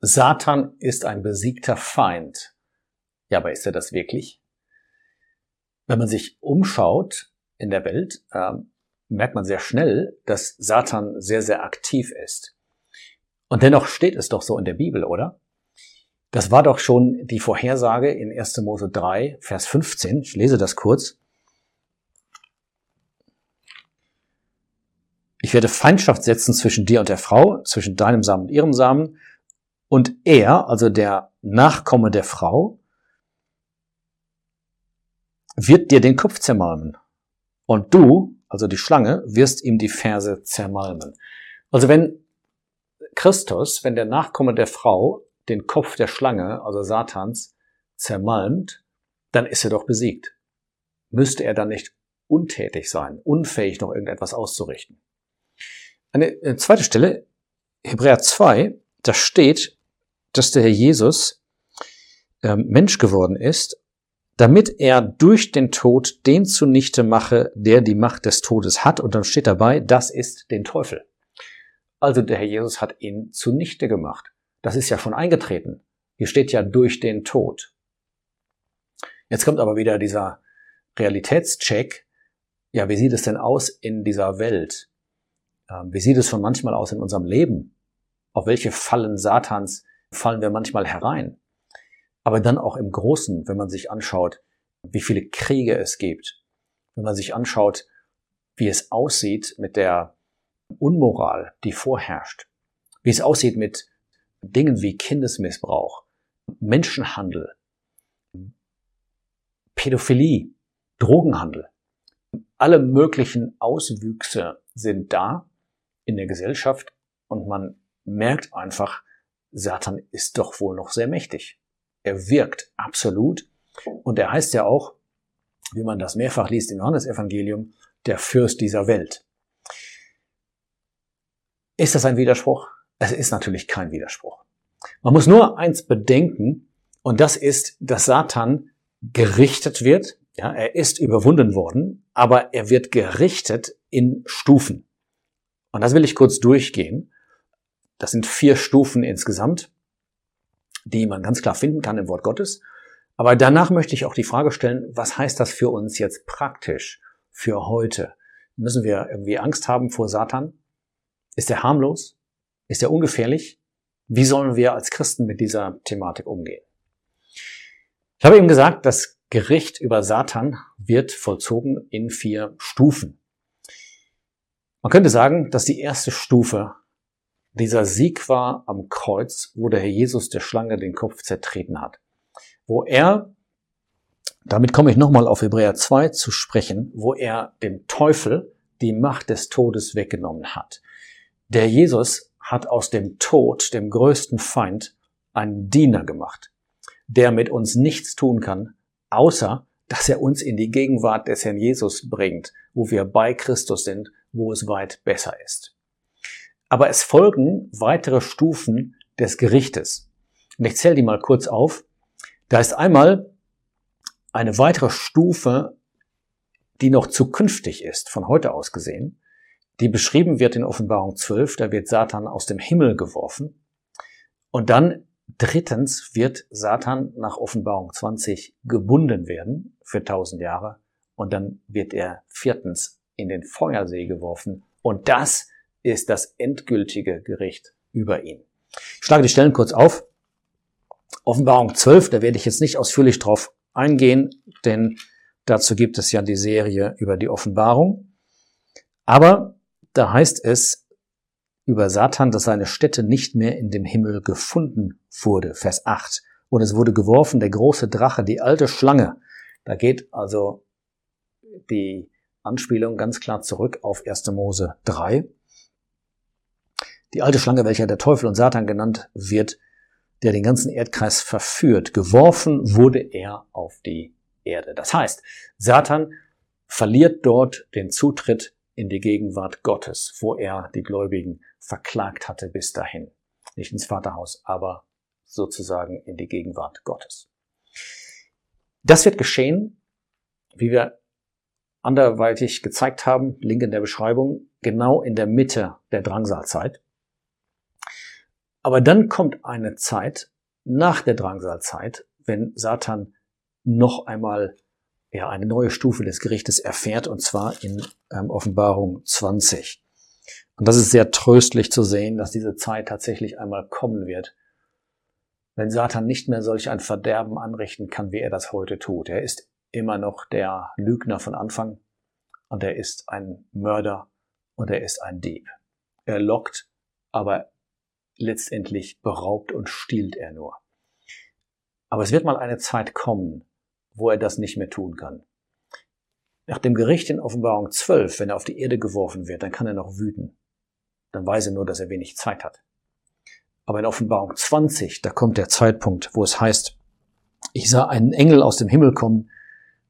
Satan ist ein besiegter Feind. Ja, aber ist er das wirklich? Wenn man sich umschaut in der Welt, äh, merkt man sehr schnell, dass Satan sehr, sehr aktiv ist. Und dennoch steht es doch so in der Bibel, oder? Das war doch schon die Vorhersage in 1. Mose 3, Vers 15. Ich lese das kurz. Ich werde Feindschaft setzen zwischen dir und der Frau, zwischen deinem Samen und ihrem Samen. Und er, also der Nachkomme der Frau, wird dir den Kopf zermalmen. Und du, also die Schlange, wirst ihm die Ferse zermalmen. Also wenn Christus, wenn der Nachkomme der Frau den Kopf der Schlange, also Satans, zermalmt, dann ist er doch besiegt. Müsste er dann nicht untätig sein, unfähig noch irgendetwas auszurichten? Eine zweite Stelle, Hebräer 2, da steht, dass der Herr Jesus äh, Mensch geworden ist, damit er durch den Tod den zunichte mache, der die Macht des Todes hat. Und dann steht dabei, das ist den Teufel. Also der Herr Jesus hat ihn zunichte gemacht. Das ist ja schon eingetreten. Hier steht ja durch den Tod. Jetzt kommt aber wieder dieser Realitätscheck. Ja, wie sieht es denn aus in dieser Welt? Ähm, wie sieht es schon manchmal aus in unserem Leben? Auf welche Fallen Satans fallen wir manchmal herein? Aber dann auch im Großen, wenn man sich anschaut, wie viele Kriege es gibt, wenn man sich anschaut, wie es aussieht mit der Unmoral, die vorherrscht, wie es aussieht mit Dingen wie Kindesmissbrauch, Menschenhandel, Pädophilie, Drogenhandel. Alle möglichen Auswüchse sind da in der Gesellschaft und man merkt einfach, Satan ist doch wohl noch sehr mächtig. Er wirkt absolut und er heißt ja auch, wie man das mehrfach liest im Johannesevangelium, der Fürst dieser Welt. Ist das ein Widerspruch? Es ist natürlich kein Widerspruch. Man muss nur eins bedenken, und das ist, dass Satan gerichtet wird. Ja, er ist überwunden worden, aber er wird gerichtet in Stufen. Und das will ich kurz durchgehen. Das sind vier Stufen insgesamt, die man ganz klar finden kann im Wort Gottes. Aber danach möchte ich auch die Frage stellen, was heißt das für uns jetzt praktisch für heute? Müssen wir irgendwie Angst haben vor Satan? Ist er harmlos? Ist er ungefährlich? Wie sollen wir als Christen mit dieser Thematik umgehen? Ich habe eben gesagt, das Gericht über Satan wird vollzogen in vier Stufen. Man könnte sagen, dass die erste Stufe dieser Sieg war am Kreuz, wo der Herr Jesus der Schlange den Kopf zertreten hat. Wo er, damit komme ich nochmal auf Hebräer 2 zu sprechen, wo er dem Teufel die Macht des Todes weggenommen hat. Der Jesus hat aus dem Tod, dem größten Feind, einen Diener gemacht, der mit uns nichts tun kann, außer dass er uns in die Gegenwart des Herrn Jesus bringt, wo wir bei Christus sind, wo es weit besser ist. Aber es folgen weitere Stufen des Gerichtes. Und ich zähle die mal kurz auf. Da ist einmal eine weitere Stufe, die noch zukünftig ist, von heute aus gesehen die beschrieben wird in Offenbarung 12. Da wird Satan aus dem Himmel geworfen. Und dann drittens wird Satan nach Offenbarung 20 gebunden werden für 1000 Jahre. Und dann wird er viertens in den Feuersee geworfen. Und das ist das endgültige Gericht über ihn. Ich schlage die Stellen kurz auf. Offenbarung 12, da werde ich jetzt nicht ausführlich drauf eingehen, denn dazu gibt es ja die Serie über die Offenbarung. Aber da heißt es über Satan, dass seine Stätte nicht mehr in dem Himmel gefunden wurde. Vers 8. Und es wurde geworfen, der große Drache, die alte Schlange. Da geht also die Anspielung ganz klar zurück auf 1. Mose 3. Die alte Schlange, welcher der Teufel und Satan genannt wird, der den ganzen Erdkreis verführt. Geworfen wurde er auf die Erde. Das heißt, Satan verliert dort den Zutritt in die Gegenwart Gottes, wo er die Gläubigen verklagt hatte bis dahin. Nicht ins Vaterhaus, aber sozusagen in die Gegenwart Gottes. Das wird geschehen, wie wir anderweitig gezeigt haben, Link in der Beschreibung, genau in der Mitte der Drangsalzeit. Aber dann kommt eine Zeit nach der Drangsalzeit, wenn Satan noch einmal ja, eine neue Stufe des Gerichtes erfährt, und zwar in ähm, Offenbarung 20. Und das ist sehr tröstlich zu sehen, dass diese Zeit tatsächlich einmal kommen wird, wenn Satan nicht mehr solch ein Verderben anrichten kann, wie er das heute tut. Er ist immer noch der Lügner von Anfang und er ist ein Mörder und er ist ein Dieb. Er lockt, aber letztendlich beraubt und stiehlt er nur. Aber es wird mal eine Zeit kommen, wo er das nicht mehr tun kann. Nach dem Gericht in Offenbarung 12, wenn er auf die Erde geworfen wird, dann kann er noch wüten. Dann weiß er nur, dass er wenig Zeit hat. Aber in Offenbarung 20, da kommt der Zeitpunkt, wo es heißt, ich sah einen Engel aus dem Himmel kommen,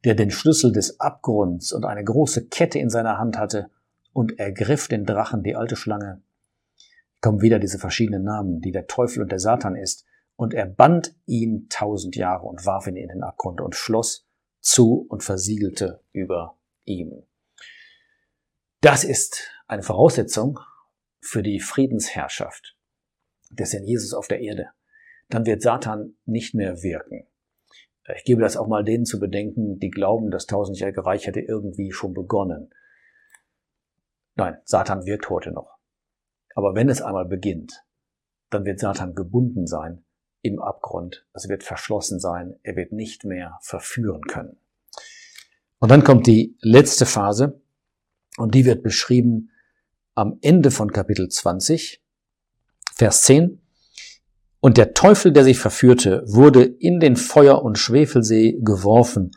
der den Schlüssel des Abgrunds und eine große Kette in seiner Hand hatte und ergriff den Drachen, die alte Schlange. Kommen wieder diese verschiedenen Namen, die der Teufel und der Satan ist, und er band ihn tausend Jahre und warf ihn in den Abgrund und schloss zu und versiegelte über ihm. Das ist eine Voraussetzung für die Friedensherrschaft des Herrn Jesus auf der Erde. Dann wird Satan nicht mehr wirken. Ich gebe das auch mal denen zu bedenken, die glauben, das tausendjährige Reich hätte irgendwie schon begonnen. Nein, Satan wirkt heute noch. Aber wenn es einmal beginnt, dann wird Satan gebunden sein im Abgrund. Es wird verschlossen sein. Er wird nicht mehr verführen können. Und dann kommt die letzte Phase und die wird beschrieben am Ende von Kapitel 20, Vers 10. Und der Teufel, der sich verführte, wurde in den Feuer- und Schwefelsee geworfen,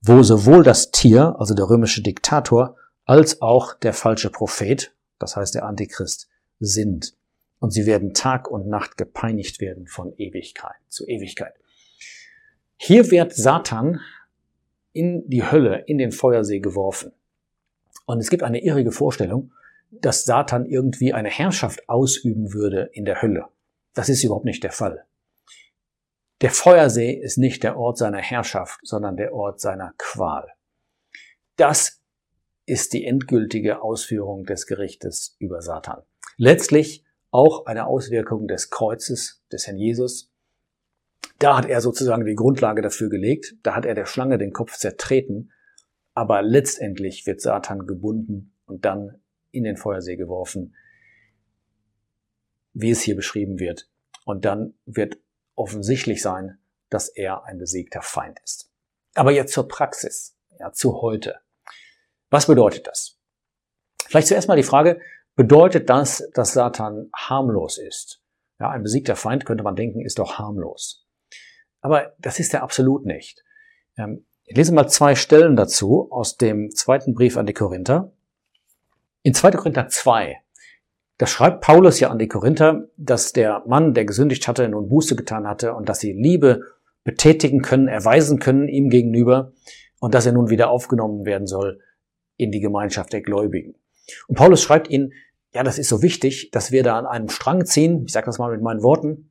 wo sowohl das Tier, also der römische Diktator, als auch der falsche Prophet, das heißt der Antichrist, sind. Und sie werden Tag und Nacht gepeinigt werden von Ewigkeit zu Ewigkeit. Hier wird Satan in die Hölle, in den Feuersee geworfen. Und es gibt eine irrige Vorstellung, dass Satan irgendwie eine Herrschaft ausüben würde in der Hölle. Das ist überhaupt nicht der Fall. Der Feuersee ist nicht der Ort seiner Herrschaft, sondern der Ort seiner Qual. Das ist die endgültige Ausführung des Gerichtes über Satan. Letztlich auch eine Auswirkung des Kreuzes des Herrn Jesus. Da hat er sozusagen die Grundlage dafür gelegt, da hat er der Schlange den Kopf zertreten, aber letztendlich wird Satan gebunden und dann in den Feuersee geworfen, wie es hier beschrieben wird. Und dann wird offensichtlich sein, dass er ein besiegter Feind ist. Aber jetzt zur Praxis, ja, zu heute. Was bedeutet das? Vielleicht zuerst mal die Frage, bedeutet das, dass Satan harmlos ist? Ja, ein besiegter Feind könnte man denken, ist doch harmlos. Aber das ist er absolut nicht. Ähm, ich lese mal zwei Stellen dazu aus dem zweiten Brief an die Korinther. In 2. Korinther 2, da schreibt Paulus ja an die Korinther, dass der Mann, der gesündigt hatte, nun Buße getan hatte und dass sie Liebe betätigen können, erweisen können ihm gegenüber und dass er nun wieder aufgenommen werden soll in die Gemeinschaft der Gläubigen. Und Paulus schreibt ihnen, ja, das ist so wichtig, dass wir da an einem Strang ziehen, ich sage das mal mit meinen Worten,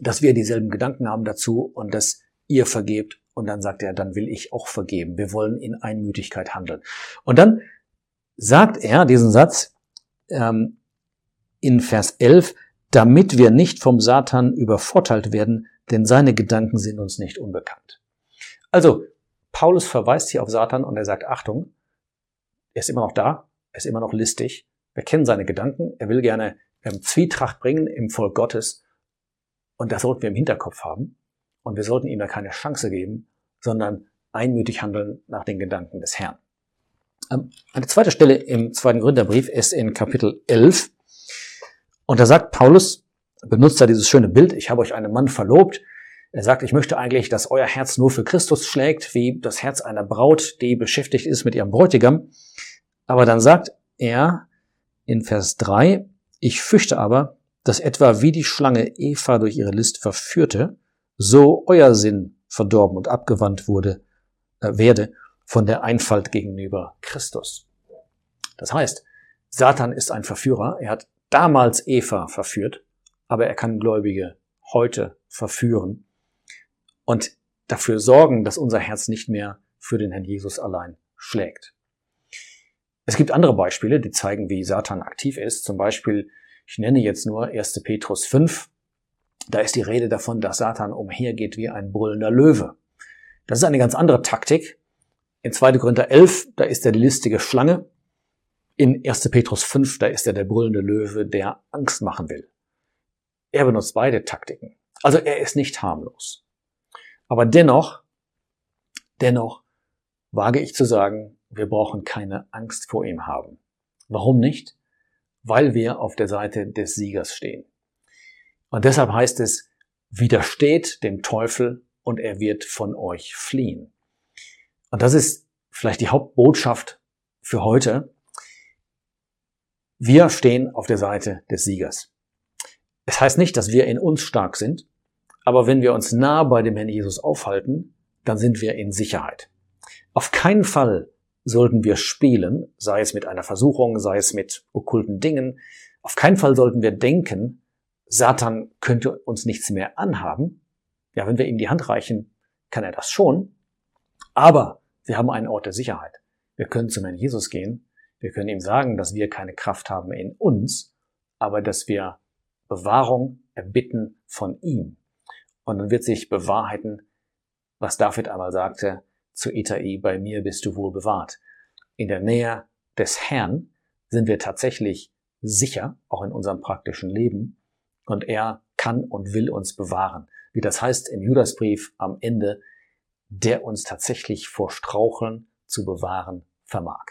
dass wir dieselben Gedanken haben dazu und dass ihr vergebt. Und dann sagt er, dann will ich auch vergeben. Wir wollen in Einmütigkeit handeln. Und dann sagt er diesen Satz ähm, in Vers 11, damit wir nicht vom Satan übervorteilt werden, denn seine Gedanken sind uns nicht unbekannt. Also, Paulus verweist hier auf Satan und er sagt, Achtung, er ist immer noch da, er ist immer noch listig, wir kennen seine Gedanken, er will gerne ähm, Zwietracht bringen im Volk Gottes und das sollten wir im Hinterkopf haben und wir sollten ihm da keine Chance geben, sondern einmütig handeln nach den Gedanken des Herrn. Ähm, eine zweite Stelle im zweiten Gründerbrief ist in Kapitel 11. Und da sagt Paulus, benutzt da dieses schöne Bild, ich habe euch einen Mann verlobt. Er sagt, ich möchte eigentlich, dass euer Herz nur für Christus schlägt, wie das Herz einer Braut, die beschäftigt ist mit ihrem Bräutigam. Aber dann sagt er in Vers 3, ich fürchte aber, dass etwa wie die Schlange Eva durch ihre List verführte, so euer Sinn verdorben und abgewandt wurde, äh, werde von der Einfalt gegenüber Christus. Das heißt, Satan ist ein Verführer. Er hat damals Eva verführt, aber er kann Gläubige heute verführen und dafür sorgen, dass unser Herz nicht mehr für den Herrn Jesus allein schlägt. Es gibt andere Beispiele, die zeigen, wie Satan aktiv ist. Zum Beispiel Ich nenne jetzt nur 1. Petrus 5. Da ist die Rede davon, dass Satan umhergeht wie ein brüllender Löwe. Das ist eine ganz andere Taktik. In 2. Korinther 11, da ist er die listige Schlange. In 1. Petrus 5, da ist er der brüllende Löwe, der Angst machen will. Er benutzt beide Taktiken. Also er ist nicht harmlos. Aber dennoch, dennoch wage ich zu sagen, wir brauchen keine Angst vor ihm haben. Warum nicht? Weil wir auf der Seite des Siegers stehen. Und deshalb heißt es, widersteht dem Teufel und er wird von euch fliehen. Und das ist vielleicht die Hauptbotschaft für heute. Wir stehen auf der Seite des Siegers. Es heißt nicht, dass wir in uns stark sind, aber wenn wir uns nah bei dem Herrn Jesus aufhalten, dann sind wir in Sicherheit. Auf keinen Fall sollten wir spielen, sei es mit einer Versuchung, sei es mit okkulten Dingen. Auf keinen Fall sollten wir denken, Satan könnte uns nichts mehr anhaben. Ja, wenn wir ihm die Hand reichen, kann er das schon. Aber wir haben einen Ort der Sicherheit. Wir können zum Herrn Jesus gehen. Wir können ihm sagen, dass wir keine Kraft haben in uns, aber dass wir Bewahrung erbitten von ihm. Und dann wird sich bewahrheiten, was David einmal sagte, zu Itai, bei mir bist du wohl bewahrt. In der Nähe des Herrn sind wir tatsächlich sicher, auch in unserem praktischen Leben, und er kann und will uns bewahren. Wie das heißt im Judasbrief am Ende, der uns tatsächlich vor Straucheln zu bewahren vermag.